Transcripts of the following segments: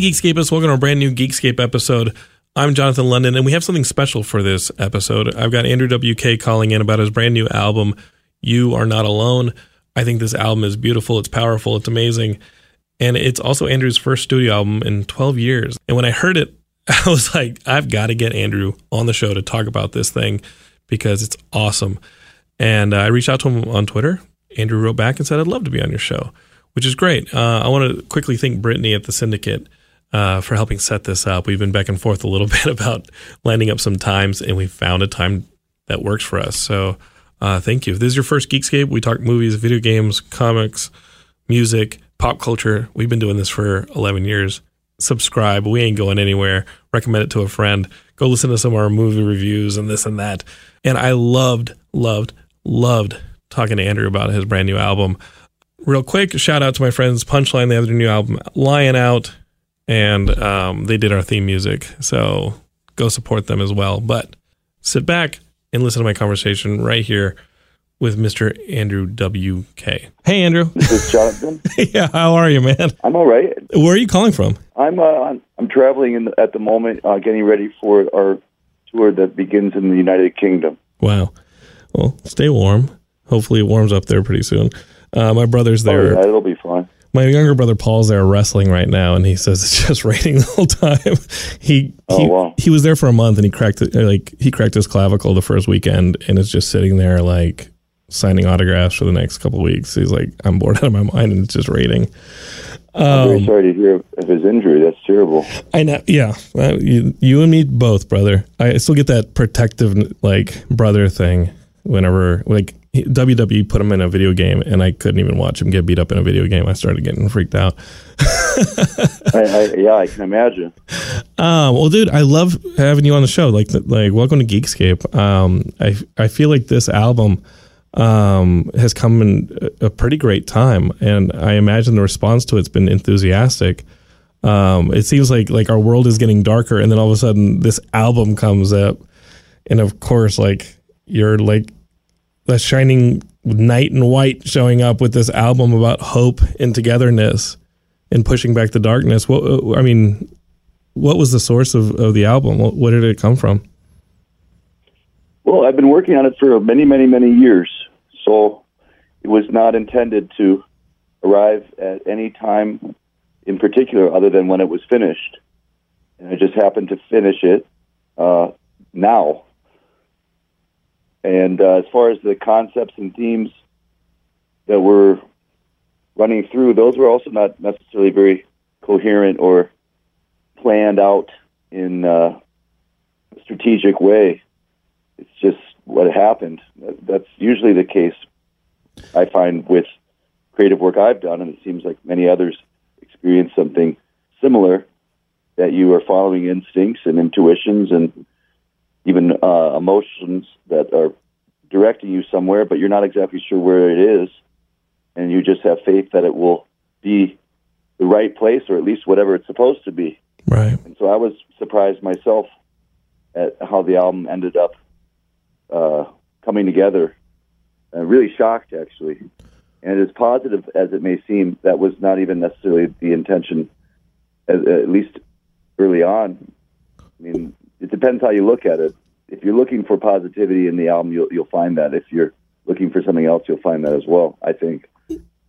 Geekscapists, welcome to a brand new Geekscape episode. I'm Jonathan London, and we have something special for this episode. I've got Andrew WK calling in about his brand new album, You Are Not Alone. I think this album is beautiful, it's powerful, it's amazing. And it's also Andrew's first studio album in 12 years. And when I heard it, I was like, I've got to get Andrew on the show to talk about this thing because it's awesome. And uh, I reached out to him on Twitter. Andrew wrote back and said, I'd love to be on your show, which is great. Uh, I want to quickly thank Brittany at the Syndicate uh, for helping set this up. We've been back and forth a little bit about lining up some times, and we found a time that works for us. So uh, thank you. If this is your first Geekscape, we talk movies, video games, comics, music, pop culture. We've been doing this for 11 years. Subscribe. We ain't going anywhere. Recommend it to a friend. Go listen to some of our movie reviews and this and that. And I loved, loved, loved talking to Andrew about his brand new album. Real quick, shout out to my friends Punchline. They have their new album, Lion Out, and um, they did our theme music. So go support them as well. But sit back and listen to my conversation right here with Mr. Andrew W.K. Hey, Andrew. This is Jonathan. yeah, how are you, man? I'm all right. Where are you calling from? I'm uh, I'm, traveling in the, at the moment, uh, getting ready for our tour that begins in the United Kingdom. Wow. Well, stay warm. Hopefully, it warms up there pretty soon. Uh, my brother's Oh, there. yeah, it'll be fine. My younger brother Paul's there wrestling right now, and he says it's just raining the whole time. He Oh, he, wow. he was there for a month, and he cracked it, like he cracked his clavicle the first weekend, and is just sitting there like signing autographs for the next couple of weeks. He's like, I'm bored out of my mind, and it's just raining. I'm Um, very sorry to hear of his injury. That's terrible. I know. Yeah, Uh, you, you and me both, brother. I still get that protective like brother thing whenever like he- WWE put him in a video game, and I couldn't even watch him get beat up in a video game. I started getting freaked out. I, I, yeah, I can imagine. Um, well, dude, I love having you on the show. Like, like, welcome to Geekscape. Um, I I feel like this album um has come in a a pretty great time, and I imagine the response to it's been enthusiastic. Um, it seems like like our world is getting darker, and then all of a sudden this album comes up, and of course, like you're like the shining knight in white showing up with this album about hope and togetherness and pushing back the darkness. What I mean, what was the source of, of the album? What did it come from? Well, I've been working on it for many, many, many years. So it was not intended to arrive at any time in particular other than when it was finished. And I just happened to finish it uh, now. And uh, as far as the concepts and themes that were running through, those were also not necessarily very coherent or planned out in uh, a strategic way it's just what happened. That's usually the case. I find with creative work I've done, and it seems like many others experience something similar. That you are following instincts and intuitions and even uh, emotions that are directing you somewhere, but you're not exactly sure where it is, and you just have faith that it will be the right place, or at least whatever it's supposed to be. Right. And so I was surprised myself at how the album ended up uh, coming together. Uh, really shocked, actually. And as positive as it may seem, that was not even necessarily the intention, at, at least early on. I mean, it depends how you look at it. if you're looking for positivity in the album, you'll you'll find that. If you're looking for something else, you'll find that as well. I think.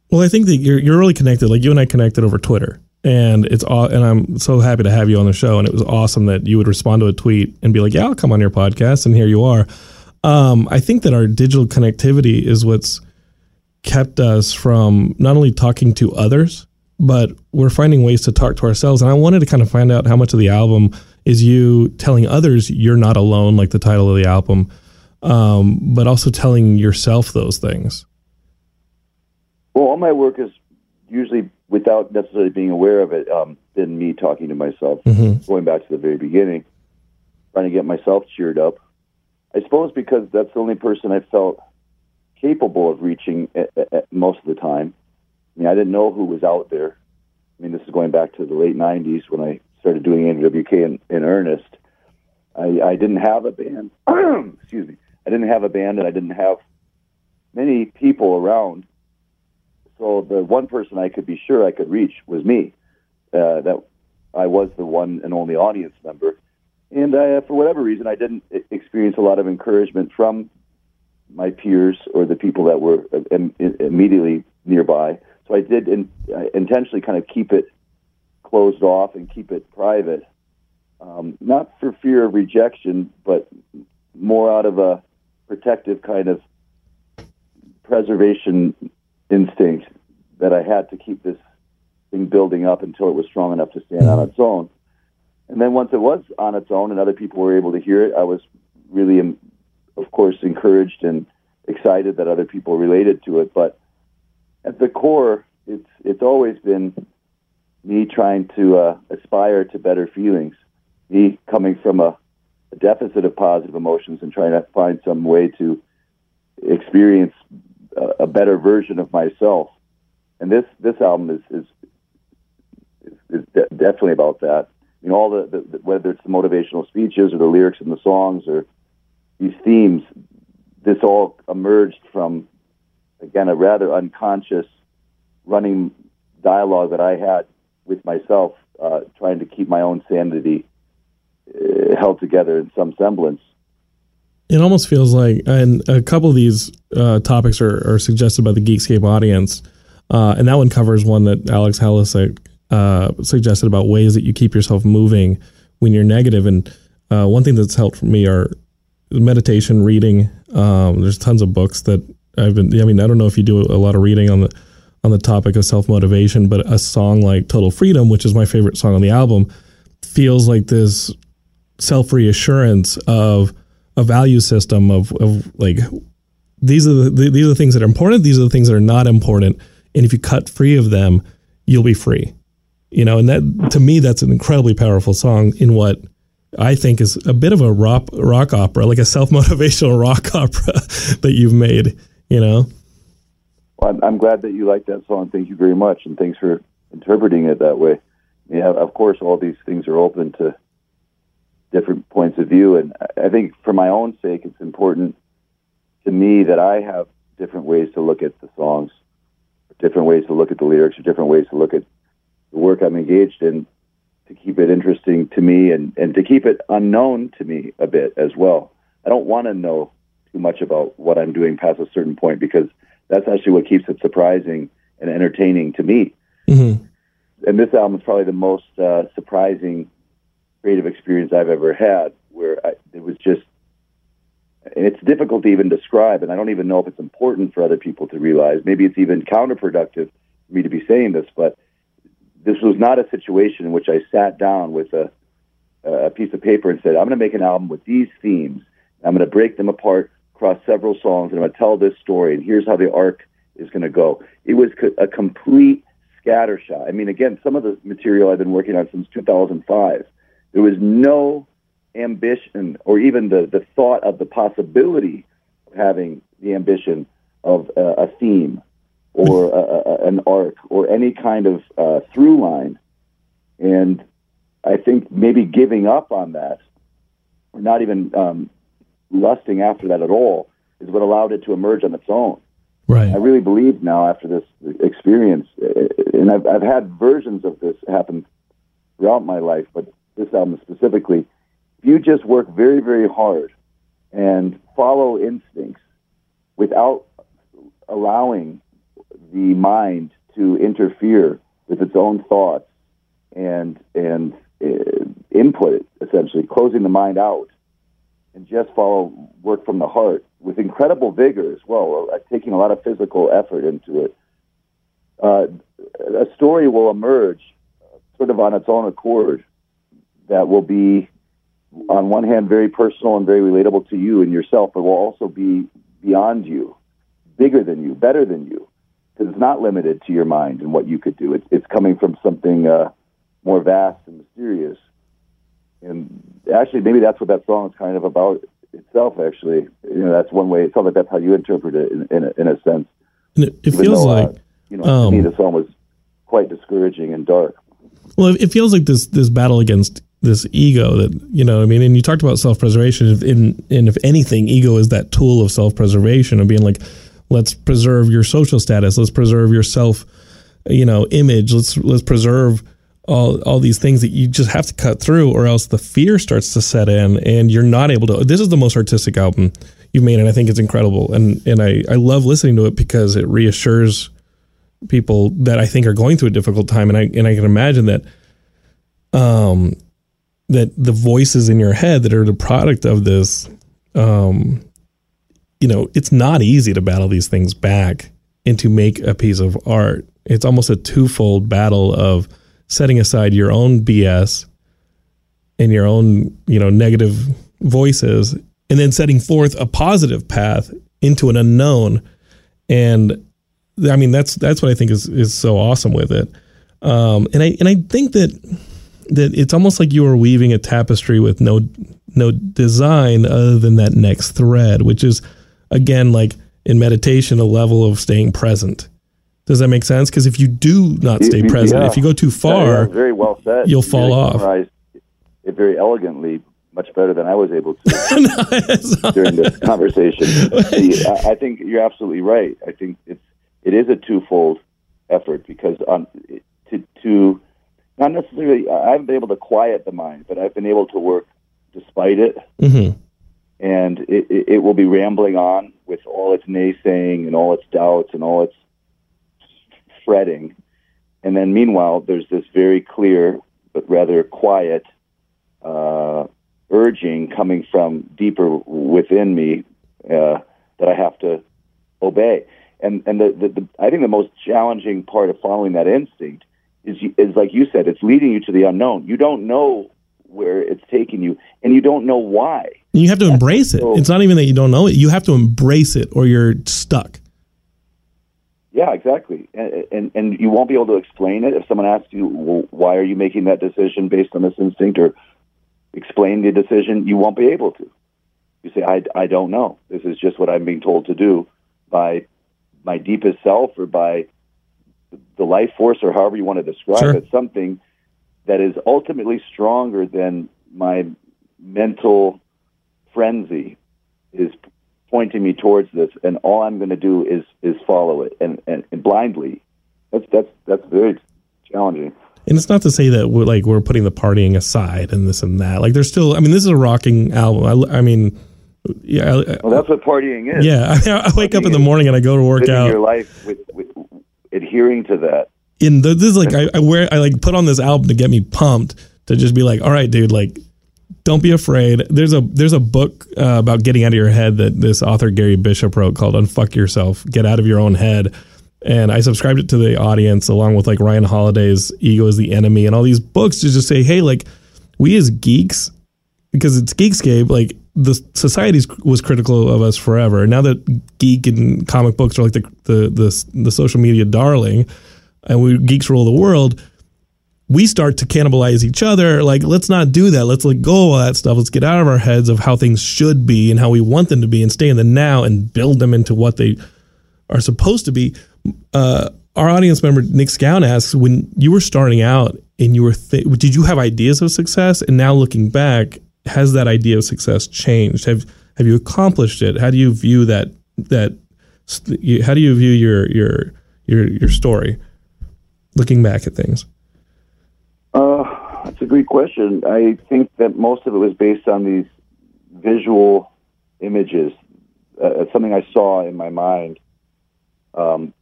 Well, I think that you're you're really connected. Like you and I connected over Twitter, and it's all. And I'm so happy to have you on the show. And it was awesome that you would respond to a tweet and be like, "Yeah, I'll come on your podcast," and here you are. Um, I think that our digital connectivity is what's kept us from not only talking to others, but we're finding ways to talk to ourselves. And I wanted to kind of find out how much of the album is you telling others you're not alone, like the title of the album, um, but also telling yourself those things. Well, all my work is usually without necessarily being aware of it. Um, been me talking to myself, Mhm. going back to the very beginning, trying to get myself cheered up. I suppose because that's the only person I felt capable of reaching at, at, at most of the time. I mean, I didn't know who was out there. I mean, this is going back to the late '90s when I started doing NWK in, in earnest. I, I didn't have a band. Excuse me. I didn't have a band, and I didn't have many people around. So the one person I could be sure I could reach was me. Uh, that I was the one and only audience member, and uh, for whatever reason, I didn't experience a lot of encouragement from my peers or the people that were uh, im- im- immediately nearby. So I did in, uh, intentionally kind of keep it closed off and keep it private, um, not for fear of rejection, but more out of a protective kind of preservation instinct that I had to keep this thing building up until it was strong enough to stand on its own. And then once it was on its own and other people were able to hear it, I was really, um, of course, encouraged and excited that other people related to it. But at the core, it's it's always been me trying to uh, aspire to better feelings. Me coming from a, a deficit of positive emotions and trying to find some way to experience a, a better version of myself. And this this album is is is, de- definitely about that. You know, all the, the, the whether it's the motivational speeches or the lyrics in the songs or these themes, this all emerged from again a rather unconscious running dialogue that I had with myself, uh, trying to keep my own sanity uh, held together in some semblance. It almost feels like, and a couple of these uh, topics are, are suggested by the Geekscape audience, uh, and that one covers one that Alex Hallisek uh, suggested about ways that you keep yourself moving when you're negative. And uh, one thing that's helped me are meditation, reading. Um, there's tons of books that I've been. I mean, I don't know if you do a lot of reading on the on the topic of self motivation, but a song like "Total Freedom," which is my favorite song on the album, feels like this self reassurance of a value system of, of like these are the these are the things that are important these are the things that are not important and if you cut free of them you'll be free. You know and that to me that's an incredibly powerful song in what i think is a bit of a rock rock opera like a self-motivational rock opera that you've made you know Well, I'm, I'm glad that you like that song. Thank you very much, and thanks for interpreting it that way. Yeah, of course, all these things are open to different points of view, and I- think for my own sake, it's important to me that I have different ways to look at the songs, different ways to look at the lyrics, or different ways to look at the work I'm engaged in, to keep it interesting to me and and to keep it unknown to me a bit as well. I don't want to know too much about what I'm doing past a certain point because that's actually what keeps it surprising and entertaining to me. mm-hmm. And this album is probably the most uh, surprising creative experience I've ever had, where I, it was just, and it's difficult to even describe, and I don't even know if it's important for other people to realize. Maybe it's even counterproductive for me to be saying this, but this was not a situation in which I sat down with a, a piece of paper and said, I'm going to make an album with these themes. I'm going to break them apart across several songs, and I'm going to tell this story, and here's how the arc is going to go. It was co- a complete scattershot. I mean, again, some of the material I've been working on since 2005, there was no ambition or even the, the thought of the possibility of having the ambition of uh, a theme or a, a, an arc or any kind of uh, through line. And I think maybe giving up on that or not even um, lusting after that at all is what allowed it to emerge on its own. right I really believe now after this experience, and I've, I've had versions of this happen throughout my life, but this album specifically, if you just work very, very hard and follow instincts without allowing the mind to interfere with its own thoughts and and uh, input it essentially closing the mind out and just follow work from the heart with incredible vigor as well uh, taking a lot of physical effort into it. Uh, a story will emerge uh, sort of on its own accord that will be on one hand very personal and very relatable to you and yourself but will also be beyond you bigger than you better than you because it's not limited to your mind and what you could do. It's, it's coming from something uh, more vast and mysterious and actually maybe that's what that song is kind of about itself actually you know that's one way it sounds like that's how you interpret it in, in, a, in a sense And it, it feels though, uh, like you know to me um, the song was quite discouraging and dark Well, it- it feels like this this battle against this ego that you know. I mean, and you talked about self preservation. In and if anything, ego is that tool of self preservation of being like, let's preserve your social status, let's preserve your self, you know, image. Let's let's preserve all all these things that you just have to cut through, or else the fear starts to set in, and you're not able to. This is the most artistic album you've made, and I think it's incredible. And and I I love listening to it because it reassures people that I think are going through a difficult time, and I and I can imagine that, um, that the voices in your head that are the product of this, um, you know, it's not easy to battle these things back and to make a piece of art. It's almost a twofold battle of setting aside your own BS and your own, you know, negative voices, and then setting forth a positive path into an unknown. And I mean, that's that's what I think is is so awesome with it. Um, and I and I think that that it's almost like you are weaving a tapestry with no no design other than that next thread, which is again like in meditation a level of staying present. Does that make sense? Because if you do not stay present, yeah. if you go too far, yeah, very well said. you'll fall off. It very elegantly, much better than I was able to during this conversation. See, I, I think you're absolutely right. I think it's it is a twofold effort because on to to not necessarily I haven't been able to quiet the mind, but I've been able to work despite it, Mhm. and it, it, it will be rambling on with all its naysaying and all its doubts and all its fretting. And then meanwhile, there's this very clear but rather quiet uh, urging coming from deeper within me uh, that I have to obey. And and the, the, the I think the most challenging part of following that instinct is is like you said, it's leading you to the unknown. You don't know where it's taking you, and you don't know why. you have to embrace it. It's not even that you don't know it; you have to embrace it, or you're stuck. Yeah, exactly. And, and and you won't be able to explain it if someone asks you, well, "Why are you making that decision based on this instinct?" or explain the decision. You won't be able to. You say, "I I don't know. This is just what I'm being told to do by my deepest self or by the life force or however you want to describe Sure. it. Something that is ultimately stronger than my mental frenzy is pointing me towards this, and all I'm going to do is is follow it and, and, and blindly. That's that's that's very challenging. And it's not to say that we're like we're putting the partying aside and this and that. Like there's still. I mean, this is a rocking album. I, I mean, yeah, I, Well, that's what partying is. yeah. I, I wake up in the morning and I go to work out. your life with, with adhering to that. in the, this is like I, I wear I like put on this album to get me pumped to just be like, all right, dude, like don't be afraid. There's a there's a book uh, about getting out of your head that this author Gary Bishop wrote called Unfuck Yourself, Get Out of Your Own Head. And I subscribed it to the audience along with like Ryan Holiday's Ego is the Enemy and all these books to just say, hey, like we as geeks, because it's Geekscape, like the society was critical of us forever. Now that geek and comic books are like the the the, the social media darling, and we geeks rule the world, we start to cannibalize each other. Like, let's not do that. Let's let go of all that stuff. Let's get out of our heads of how things should be and how we want them to be, and stay in the now and build them into what they are supposed to be. Uh, our audience member Nick Scown asks, when you were starting out and you were, th- did you have ideas of success? And now looking back, has that idea of success changed? Have have you accomplished it? How do you view that? That how do you view your your your your story? Looking back at things. Uh, that's a great question. I think that most of it was based on these visual images, uh, something I saw in my mind. Um,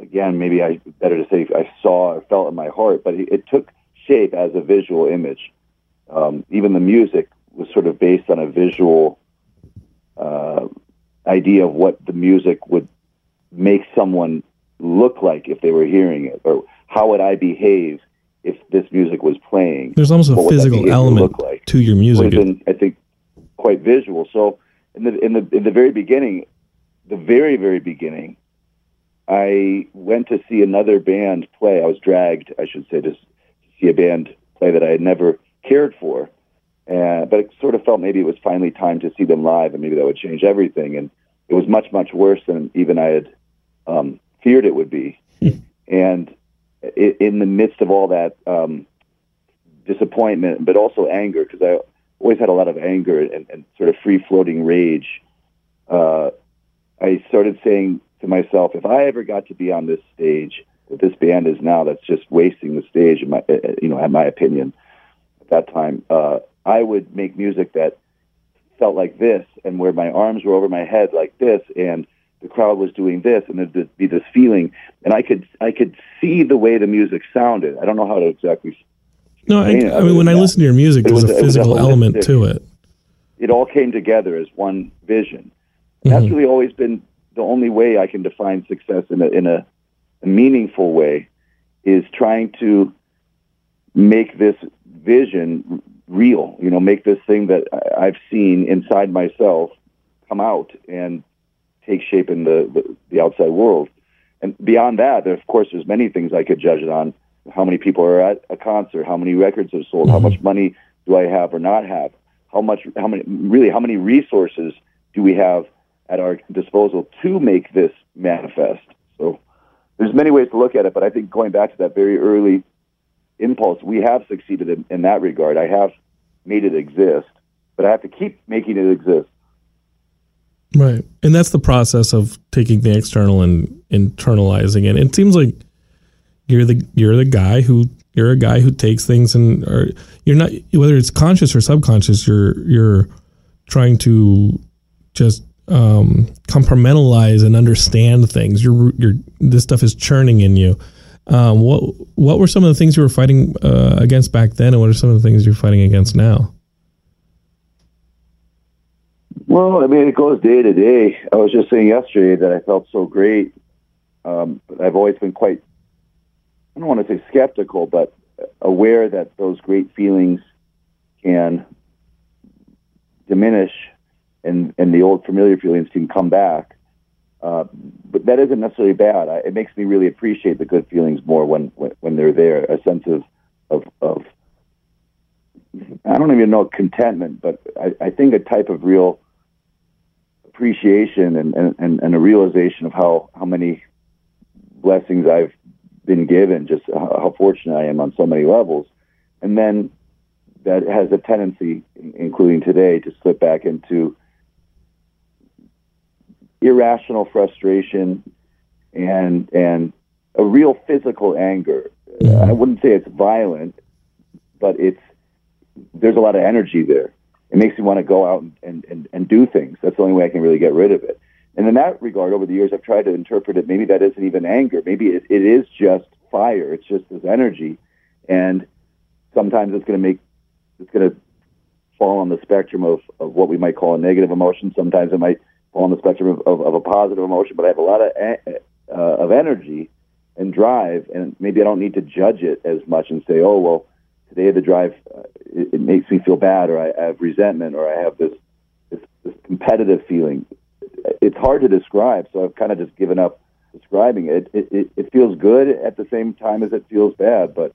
again, maybe I better to say I saw or felt in my heart, but it, it took shape as a visual image. Um, even the music was sort of based on a visual uh, idea of what the music would make someone look like if they were hearing it, or how would I behave if this music was playing. There's almost a What would that physical element like? to your music. been, I think, quite visual. So in the in the in the very beginning, the very very beginning, I went to see another band play. I was dragged, I should say, to see a band play that I had never cared for. Uh, but it sort of felt maybe it was finally time to see them live, and maybe that would change everything. And it was much much worse than even I had um, feared it would be. and i in the midst of all that um, disappointment, but also anger, because I always had a lot of anger and, and sort of free floating rage. Uh, I started saying to myself, if I ever got to be on this stage that this band is now, that's just wasting the stage. In my, uh, uh, you know, in my opinion, at that time, uh, I would make music that felt like this, and where my arms were over my head like this, and the crowd was doing this, and there'd be this feeling, and I could I could see the way the music sounded. I don't know how to exactly no, I, I mean when I listen to your music, there's was- a was a physical element to it. it all came together as one vision. And that's really always been the only way I can define success in a, in a, a meaningful way is trying to make this vision real, you know, make this thing that I've seen inside myself come out and take shape in the, the, the outside world. And beyond that, there, of course, there's many things I could judge it on. How many people are at a concert? How many records have sold? How mm-hmm. much money do I have or not have? How much? How many? Really, how many resources do we have at our disposal to make this manifest? So, there's many ways to look at it, but I think going back to that very early impulse, we have succeeded in, in that regard. I have made it exist, but I have to keep making it exist. Right. And that's the process of taking the external and internalizing it. It seems like you're the you're the guy who you're a guy who takes things and or you're not whether it's conscious or subconscious, you're you're trying to just um compartmentalize and understand things. You're you're this stuff is churning in you. Um, what what were some of the things you were fighting uh, against back then, and what are some of the things you're fighting against now? Well, I mean, it goes day to day. I was just saying yesterday that I felt so great. Um, but I've always been quite, I don't want to say skeptical, but aware that those great feelings can diminish and, and the old familiar feelings can come back. Uh, but that isn't necessarily bad. I, it makes me really appreciate the good feelings more when, when, when they're there, a sense of, of, of, I don't even know contentment, but I, I think a type of real appreciation and, and, and, a realization of how, how many blessings I've been given, just how, how fortunate I am on so many levels. And then that has a tendency, including today, to slip back into irrational frustration and and a real physical anger. Mm-hmm. I wouldn't say it's violent, but it's there's a lot of energy there. It makes me want to go out and, and, and, do things. That's the only way I can really get rid of it. And in that regard, over the years, I've tried to interpret it. Maybe that isn't even anger. Maybe it, it is just fire. It's just this energy. And sometimes it's going to make, it's going to fall on the spectrum of, of what we might call a negative emotion. Sometimes it might fall on the spectrum of, of, of a positive emotion, but I have a lot of, e- uh, of energy and drive. And maybe I don't need to judge it as much and say, oh, well, today the drive, uh, it, it makes me feel bad or I, have resentment or I have this, this, this competitive feeling. It's hard to describe, so I've kind of just given up describing it. It, it. it feels good at the same time as it feels bad, but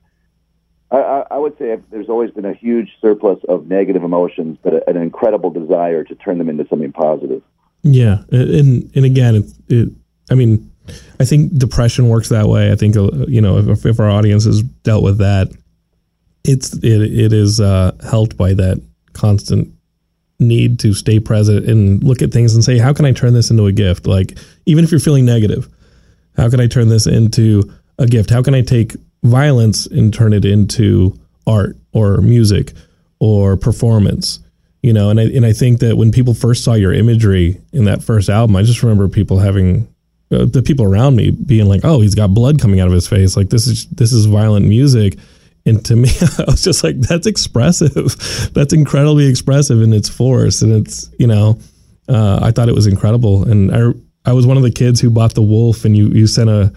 I, I, I would say there's always been a huge surplus of negative emotions, but an incredible desire to turn them into something positive. Yeah, and and again, it, it I mean, I think depression works that way. I think uh, you know if, if our audience has dealt with that, it's it it is uh, helped by that constant need to stay present and look at things and say, how can I turn this into a gift? Like even if you're feeling negative, how can I turn this into a gift? How can I take violence and turn it into art or music or performance? you know, and I and I think that when people first saw your imagery in that first album, I just remember people having uh, the people around me being like, "Oh, he's got blood coming out of his face. Like this is this is violent music." And to me, I was just like, "That's expressive. That's incredibly expressive in its force." And it's you know, uh, I thought it was incredible. And I I was one of the kids who bought the Wolf, and you you sent a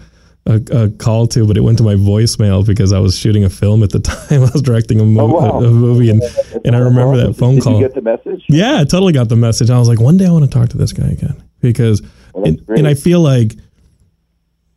a, a call to, but it went to my voicemail because I was shooting a film at the time. I was directing a, mo- wow. a, a movie, and and I remember that phone Did call. you get the message? Yeah, I totally got the message. I was like, one day I want to talk to this guy again because, Well, and, and I feel like,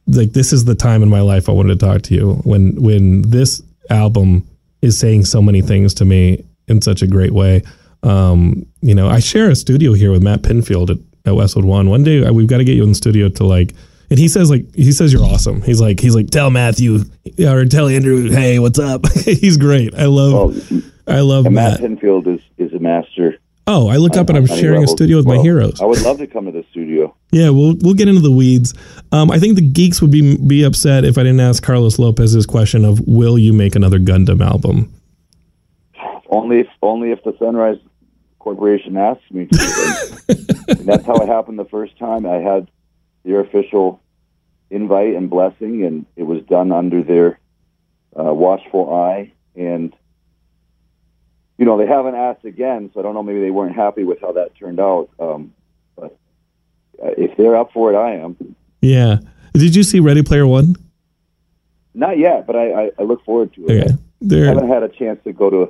like this is the time in my life I wanted to talk to you when when this album is saying so many things to me in such a great way. Um, you know, I share a studio here with Matt Pinfield at, at Westwood One. One day uh, we've got to get you in the studio to like. And he says like he says you're awesome. He's like he's like tell Matthew or tell Andrew, hey, what's up? he's great. I love Well, I love Matt. Matt Pinfield is, is a master. Oh, I looked up and I'm sharing a studio with my heroes. I would love to come to the studio. Yeah, we'll we'll get into the weeds. Um, I think the geeks would be be upset if I didn't ask Carlos Lopez Lopez's question of will you make another Gundam album? Only if only if the Sunrise Corporation asks me to. and that's how it happened the first time. I had their official invite and blessing, and it was done under their uh, watchful eye. And you know, they haven't asked again, so I don't know. Maybe they weren't happy with how that turned out. Um, but uh, if they're up for it, I am. Yeah. Did you see Ready Player One? Not yet, but I, I, I look forward to it. Okay. I haven't had a chance to go to a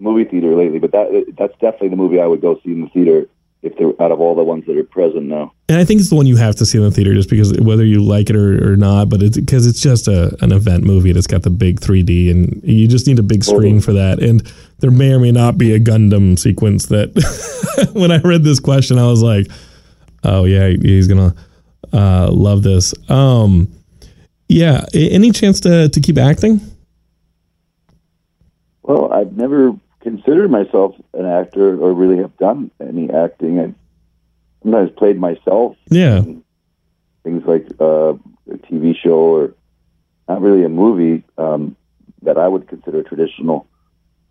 movie theater lately, but that that's definitely the movie I would go see in the theater if they're out of all the ones that are present now. And I think it's the one you have to see in the theater just because whether you like it or, or not, but it's because it's just a, an event movie and it's got the big 3D and you just need a big screen for that. And there may or may not be a Gundam sequence that when I read this question, I was like, oh, yeah, he's going to uh, love this. Um, yeah. Any chance to, to keep acting? Well, I've never considered myself an actor or really have done any acting. I sometimes played myself, Yeah. things like uh, a TV show or not really a movie um, that I would consider a traditional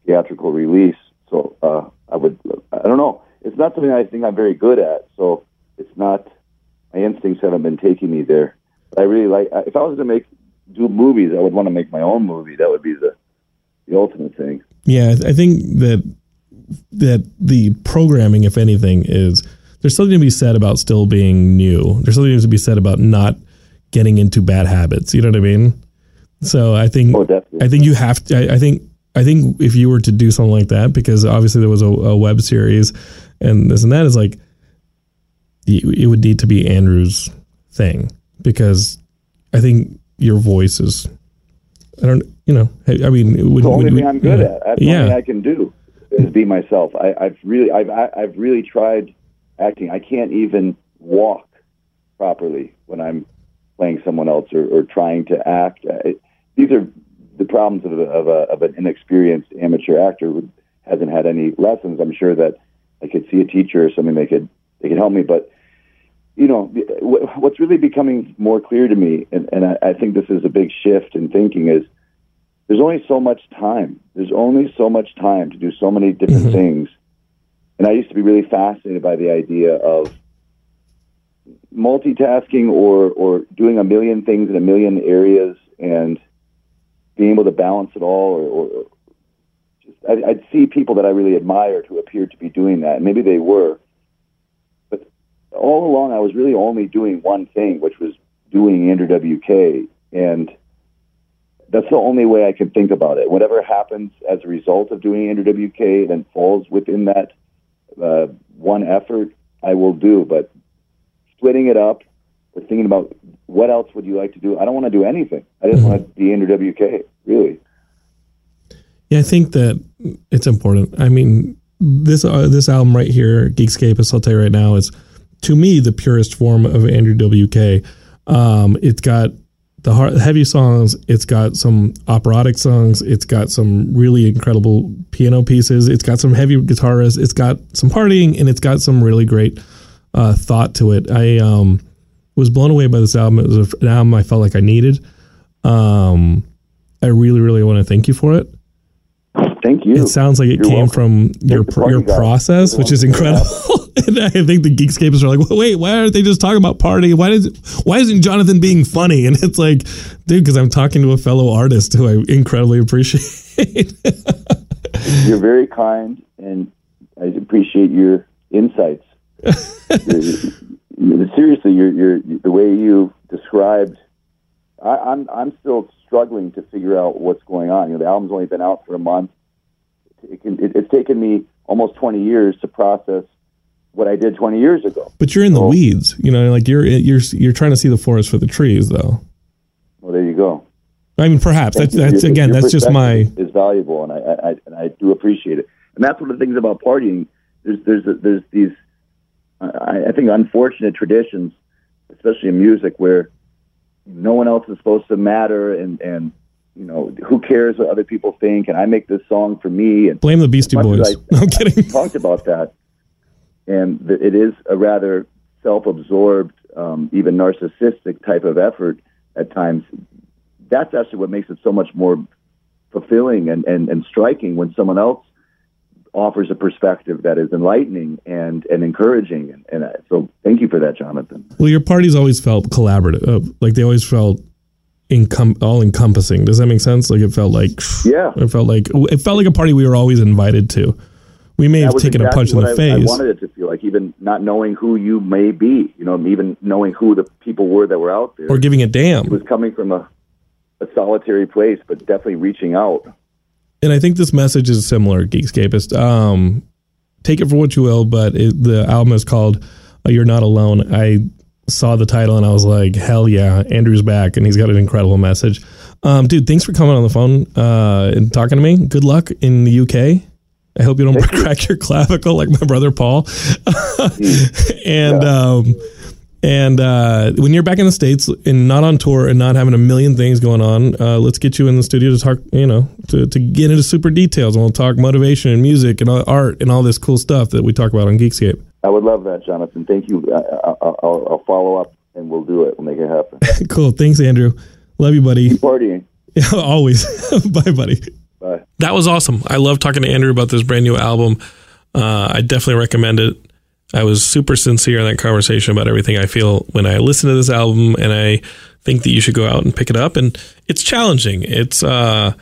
theatrical release. So uh, I would, I don't know. It's not something I think I'm very good at. So it's not, my instincts haven't been taking me there. But I really like, if I was to make, do movies, I would want to make my own movie. That would be the, the ultimate thing. Yeah, I think that that the programming, if anything, is there's something to be said about still being new. There's something to be said about not getting into bad habits. You know what I mean? So I think Oh. I think you have to. I, I think I think if you were to do something like that, because obviously there was a, a web series and this and that is like it, it would need to be Andrew's thing because I think your voice is. I don't, you know. I I mean, would, the only would- thing I'm good yeah. at. That's the yeah. only thing I can do is be myself. I, I've really, I've, I- I've really tried acting. I can't even walk properly when I'm playing someone else or, or trying to act. It, these are the problems of, a, of, a, of an inexperienced amateur actor who hasn't had any lessons. I'm sure that I could see a teacher or something they could they could help me, but you know, what's really becoming more clear to me, and, and I, I think this is a big shift in thinking, is there's only so much time. There's only so much time to do so many different mm-hmm. things. And I used to be really fascinated by the idea of multitasking or, or doing a million things in a million areas and being able to balance it all or, or just, I, I'd see people that I really admired who appeared to be doing that. And maybe they were. But all along, I was really only doing one thing, which was doing Andrew WK. And that's the only way I can think about it. Whatever happens as a result of doing Andrew WK then falls within that uh, one effort, I will do. But splitting it up or thinking about what else would you like to do, I don't want to do anything. I just want to be Andrew WK, really. Yeah, I think that it's important. I mean, this uh, this album right here, Geekscape, you right now, is to me the purest form of Andrew WK. Um, it's got the hard, heavy songs. It's got some operatic songs. It's got some really incredible piano pieces. It's got some heavy guitarists. It's got some partying, and it's got some really great uh, thought to it. I um, was blown away by this album. It was an album I felt like I needed. Um, I really, really want to thank you for it. thank you. It sounds like it You're came welcome. from your your process, which is incredible. and I think the Geekscapists are like, well, wait, why aren't they just talking about party? Why does why isn't Jonathan being funny? And it's like, dude, because I'm talking to a fellow artist who I incredibly appreciate. You're very kind, and I appreciate your insights. Seriously, you're, you're, the way you described, I, I'm I'm still struggling to figure out what's going on. You know, the album's only been out for a month. It can, it, it's taken me almost 20 years to process what I did 20 years ago. but you're in the Oh. weeds, you know, like you're you're you're trying to see the forest for the trees, though. Well, there you go. I mean, perhaps that's you. that's Your- again, your that's just my is valuable, and I, I, I and I do appreciate it. And that's one of the things about partying. There's there's there's these I, I think unfortunate traditions, especially in music, where no one else is supposed to matter, and and you know who cares what other people think, and I make this song for me, and blame the Beastie Boys. I- No, I'm kidding. talked about that, and th- it is a rather self-absorbed, um, even narcissistic type of effort at times. That's actually what makes it so much more fulfilling and, and, and striking when someone else offers a perspective that is enlightening and, and encouraging. And, and uh, so, thank you for that, Jonathan. Well, your parties always felt collaborative, uh, like they always felt encom- all encompassing. Does that make sense? Like it felt like Yeah. it felt like it felt like a party we were always invited to. We may have taken a punch in the I, I wanted it to feel like, even not knowing who you may be, you know, even knowing who the people were that were out there. or giving a damn. it was coming from a, a solitary place, but definitely reaching out. and I think this message is similar, Geekscapist. Um, take it for what you will, but it, the album is called uh, "You're Not Alone." I saw the title and I was like, "Hell yeah, Andrew's back!" And he's got an incredible message. Um, dude, thanks for coming on the phone uh, and talking to me. Good luck in the UK. I hope you don't crack your clavicle like my brother Paul. and um, and uh, when you're back in the states and not on tour and not having a million things going on, uh, let's get you in the studio to talk. You know, to, to get into super details, and we'll talk motivation and music and art and all this cool stuff that we talk about on Geekscape. I would love that, Jonathan. Thank you. I, I, I'll, I'll follow up and we'll do it. We'll make it happen. cool. Thanks, Andrew. Love you, buddy. Keep Partying. Always. Bye, buddy. Bye. That was awesome. I love talking to Andrew about this brand new album. Uh, I definitely recommend it. I was super sincere in that conversation about everything I feel when I listen to this album, and I think that you should go out and pick it up. And it's challenging. It's uh,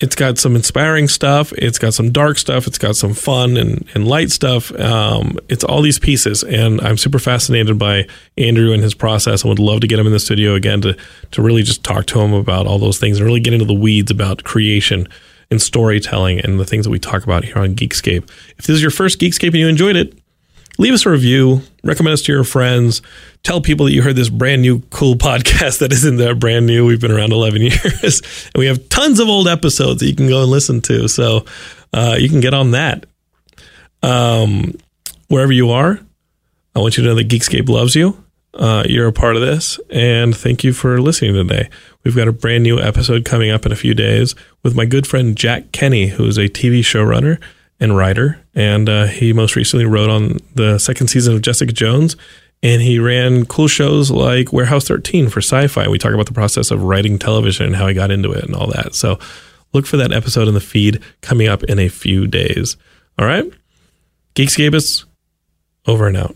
it's got some inspiring stuff. It's got some dark stuff. It's got some fun and, and light stuff. Um, it's all these pieces, and I'm super fascinated by Andrew and his process. and would love to get him in the studio again to to really just talk to him about all those things and really get into the weeds about creation and storytelling and the things that we talk about here on Geekscape. If this is your first Geekscape and you enjoyed it, leave us a review, recommend us to your friends, tell people that you heard this brand new cool podcast that isn't that brand new. We've been around 11 years and we have tons of old episodes that you can go and listen to. So uh, you can get on that. Um, wherever you are, I want you to know that Geekscape loves you. Uh, you're a part of this, and thank you for listening today. We've got a brand new episode coming up in a few days with my good friend Jack Kenny, who is a TV showrunner and writer, and uh, he most recently wrote on the second season of Jessica Jones, and he ran cool shows like Warehouse 13 for Sci-Fi. We talk about the process of writing television and how he got into it and all that. So look for that episode in the feed coming up in a few days. All right, Geekscapists, over and out.